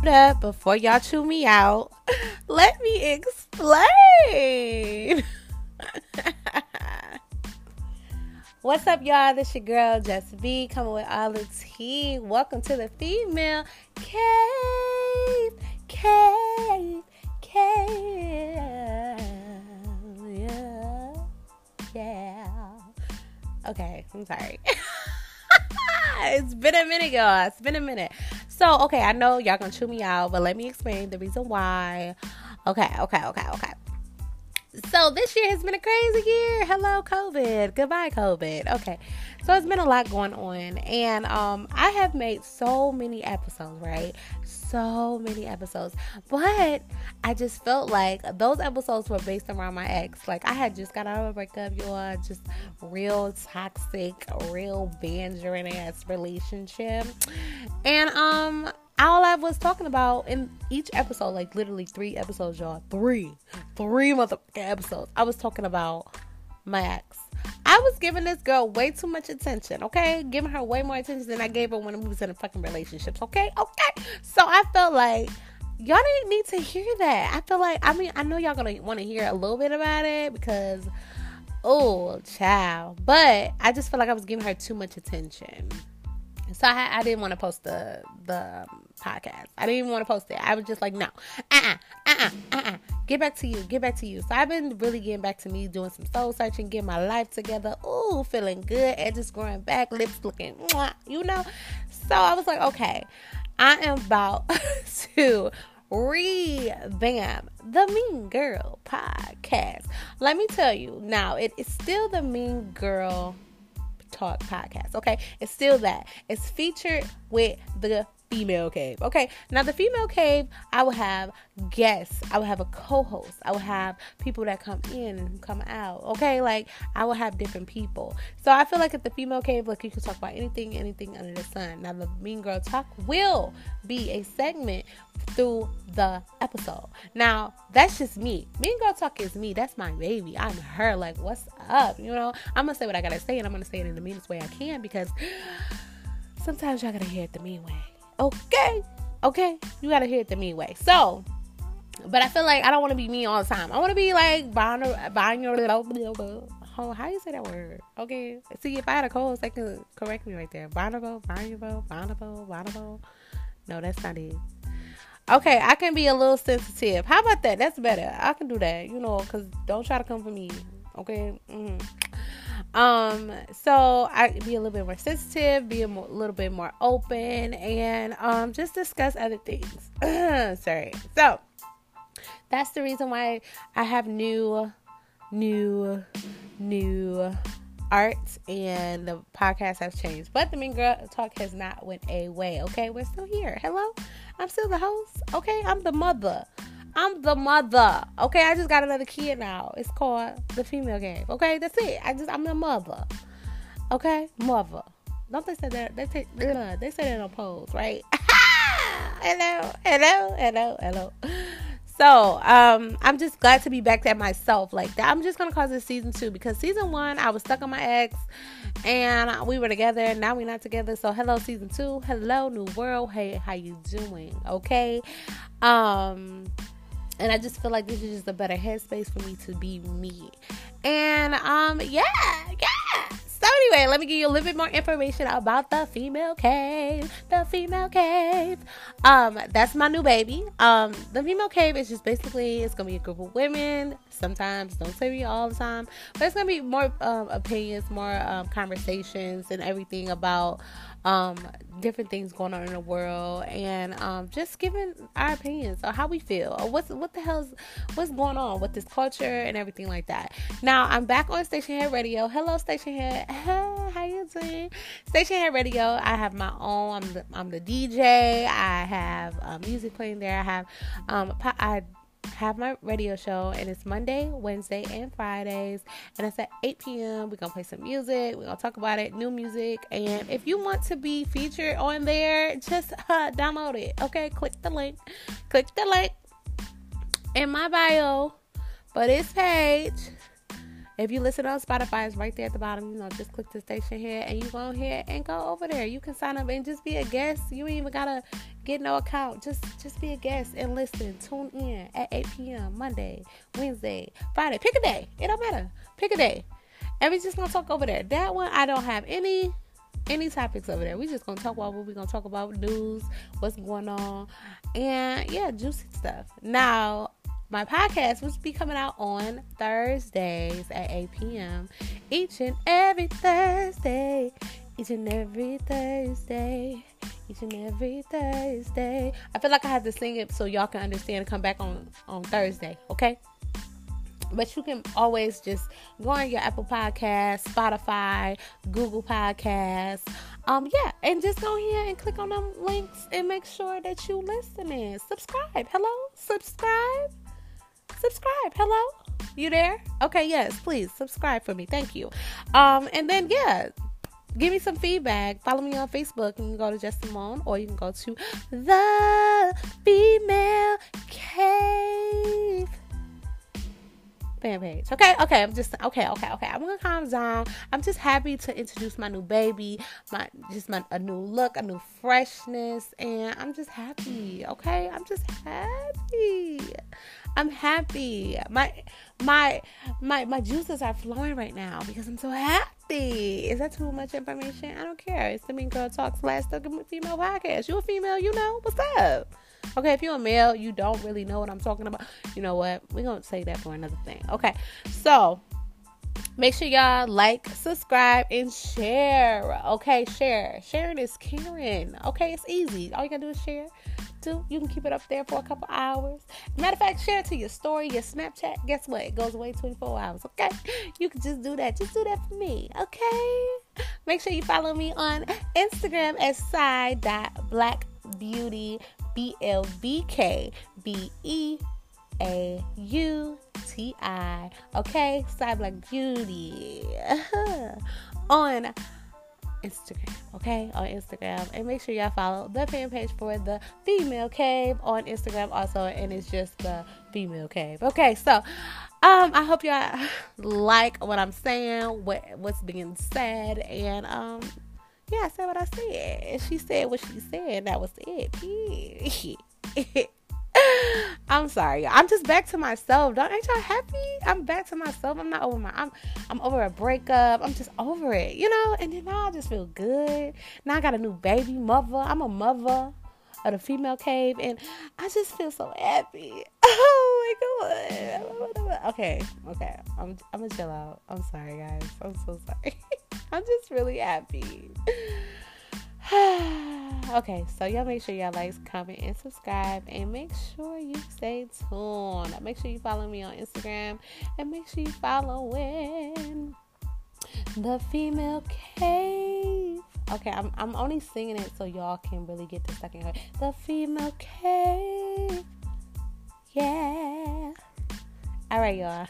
before y'all chew me out. Let me explain. What's up, y'all? This your girl, Jess B, coming with all the tea. Welcome to the female cave, cave, cave. Yeah, yeah. Okay, I'm sorry. it's been a minute, y'all. It's been a minute. So, okay, I know y'all gonna chew me out, but let me explain the reason why. Okay, okay, okay, okay. So this year has been a crazy year. Hello, COVID. Goodbye, COVID. Okay. So it's been a lot going on. And um I have made so many episodes, right? So many episodes. But I just felt like those episodes were based around my ex. Like I had just got out of a breakup, y'all. Just real toxic, real bantering ass relationship. And um all I was talking about in each episode, like literally three episodes, y'all, three, three motherfucking episodes, I was talking about my ex. I was giving this girl way too much attention, okay? Giving her way more attention than I gave her when we was in a fucking relationships, okay? Okay. So I felt like y'all didn't need to hear that. I feel like I mean I know y'all gonna want to hear a little bit about it because oh child, but I just feel like I was giving her too much attention. So I, I didn't want to post the the um, podcast. I didn't even want to post it. I was just like, no, uh, uh-uh, uh, uh-uh, uh, uh, get back to you, get back to you. So I've been really getting back to me, doing some soul searching, getting my life together. Ooh, feeling good, edges growing back, lips looking, you know. So I was like, okay, I am about to revamp the Mean Girl podcast. Let me tell you, now it is still the Mean Girl Talk podcast. Okay, it's still that. It's featured with the female cave. Okay, now the female cave, I will have guests. I will have a co-host. I will have people that come in come out. Okay, like I will have different people. So I feel like at the female cave, like you can talk about anything, anything under the sun. Now the Mean Girl Talk will be a segment through the episode. Now that's just me. Mean Girl Talk is me. That's my baby. I'm her. Like what's up? You know, I'm gonna say what I gotta say, and I'm gonna say it in the meanest way I can because sometimes y'all gotta hear it the mean way. Okay. Okay. You gotta hear it the mean way. So, but I feel like I don't want to be me all the time. I want to be like buying your oh, how you say that word? Okay. See, if I had a co-host, they could correct me right there. Bonobo, Bonobo, Bonobo, Bonobo. No, that's not it. Okay, I can be a little sensitive. How about that? That's better. I can do that. You know, cause don't try to come for me. Okay. Mm-hmm. Um, so I be a little bit more sensitive, be a little bit more open, and um, just discuss other things. Sorry. So that's the reason why I have new, new, new art and the podcast has changed. But the Mean Girl Talk has not went away. Okay, we're still here. Hello, I'm still the host. Okay, I'm the mother. I'm the mother. Okay, I just got another kid now. It's called the female cave. Okay, that's it. I just I'm the mother. Okay, mother. Don't they say that? They say they say that on pose, right? hello, hello, hello, hello. So, um, I'm just glad to be back at myself like that. I'm just gonna call this season two because season one I was stuck on my ex and we were together. Now we're not together. So hello, season two. Hello, new world. Hey, how you doing? Okay. Um and I just feel like this is just a better headspace for me to be me. And um, yeah, yeah. So anyway, let me give you a little bit more information about the female cave. The female cave. Um, that's my new baby. Um, the female cave is just basically it's gonna be a group of women. Sometimes, don't say me all the time, but it's gonna be more um, opinions, more um, conversations, and everything about um, different things going on in the world, and um, just giving our opinions or how we feel or what's what the hell's what's going on with this culture and everything like that. Now I'm back on Stationhead Radio. Hello, Stationhead. how you doing? Stationhead Radio. I have my own. I'm the, I'm the DJ. I have uh, music playing there. I have um, I have my radio show and it's Monday, Wednesday, and Fridays. And it's at 8 p.m. We're gonna play some music, we're gonna talk about it, new music. And if you want to be featured on there, just uh, download it. Okay, click the link. Click the link in my bio. But it's page. If you listen on Spotify, it's right there at the bottom. You know, just click the station here and you go here and go over there. You can sign up and just be a guest. You ain't even gotta get no account. Just just be a guest and listen. Tune in at 8 p.m. Monday, Wednesday, Friday. Pick a day. It don't matter. Pick a day. And we just gonna talk over there. That one I don't have any any topics over there. We just gonna talk about what we gonna talk about news, what's going on, and yeah, juicy stuff. Now, my podcast will be coming out on Thursdays at 8 p.m. each and every Thursday. Each and every Thursday. Each and every Thursday. I feel like I have to sing it so y'all can understand and come back on on Thursday, okay? But you can always just go on your Apple Podcast, Spotify, Google Podcasts. Um, yeah, and just go here and click on them links and make sure that you listen listening. Subscribe. Hello? Subscribe. Subscribe. Hello? You there? Okay, yes, please subscribe for me. Thank you. Um, and then yeah, give me some feedback. Follow me on Facebook. You can go to Just Simone or you can go to the fan page. Okay, okay. I'm just okay, okay, okay. I'm gonna calm down. I'm just happy to introduce my new baby, my just my a new look, a new freshness, and I'm just happy. Okay, I'm just happy. I'm happy. My my my my juices are flowing right now because I'm so happy. Is that too much information? I don't care. It's the Mean Girl Talk slash the Female Podcast. You a female, you know what's up. Okay, if you're a male, you don't really know what I'm talking about. You know what? We're gonna say that for another thing. Okay, so make sure y'all like, subscribe, and share. Okay, share. Sharing is caring. Okay, it's easy. All you gotta do is share. Too. You can keep it up there for a couple hours. Matter of fact, share it to your story, your Snapchat. Guess what? It goes away 24 hours. Okay, you can just do that. Just do that for me. Okay. Make sure you follow me on Instagram at side.blackbeauty B L B K B E A U T I. Okay, Side Black Beauty on Instagram. Okay, on Instagram, and make sure y'all follow the fan page for the Female Cave on Instagram also, and it's just the Female Cave. Okay, so um, I hope y'all like what I'm saying, what what's being said, and um yeah, I said what I said. And She said what she said. That was it. I'm sorry. I'm just back to myself. Don't ain't y'all happy? I'm back to myself. I'm not over my I'm I'm over a breakup. I'm just over it, you know? And then now I just feel good. Now I got a new baby mother. I'm a mother of the female cave and I just feel so happy. Oh my god. Okay, okay. I'm I'm gonna chill out. I'm sorry guys. I'm so sorry. I'm just really happy. okay, so y'all make sure y'all like, comment, and subscribe, and make sure you stay tuned. Make sure you follow me on Instagram, and make sure you follow when the female cave. Okay, I'm I'm only singing it so y'all can really get the second word. The female cave. Yeah. All right, y'all.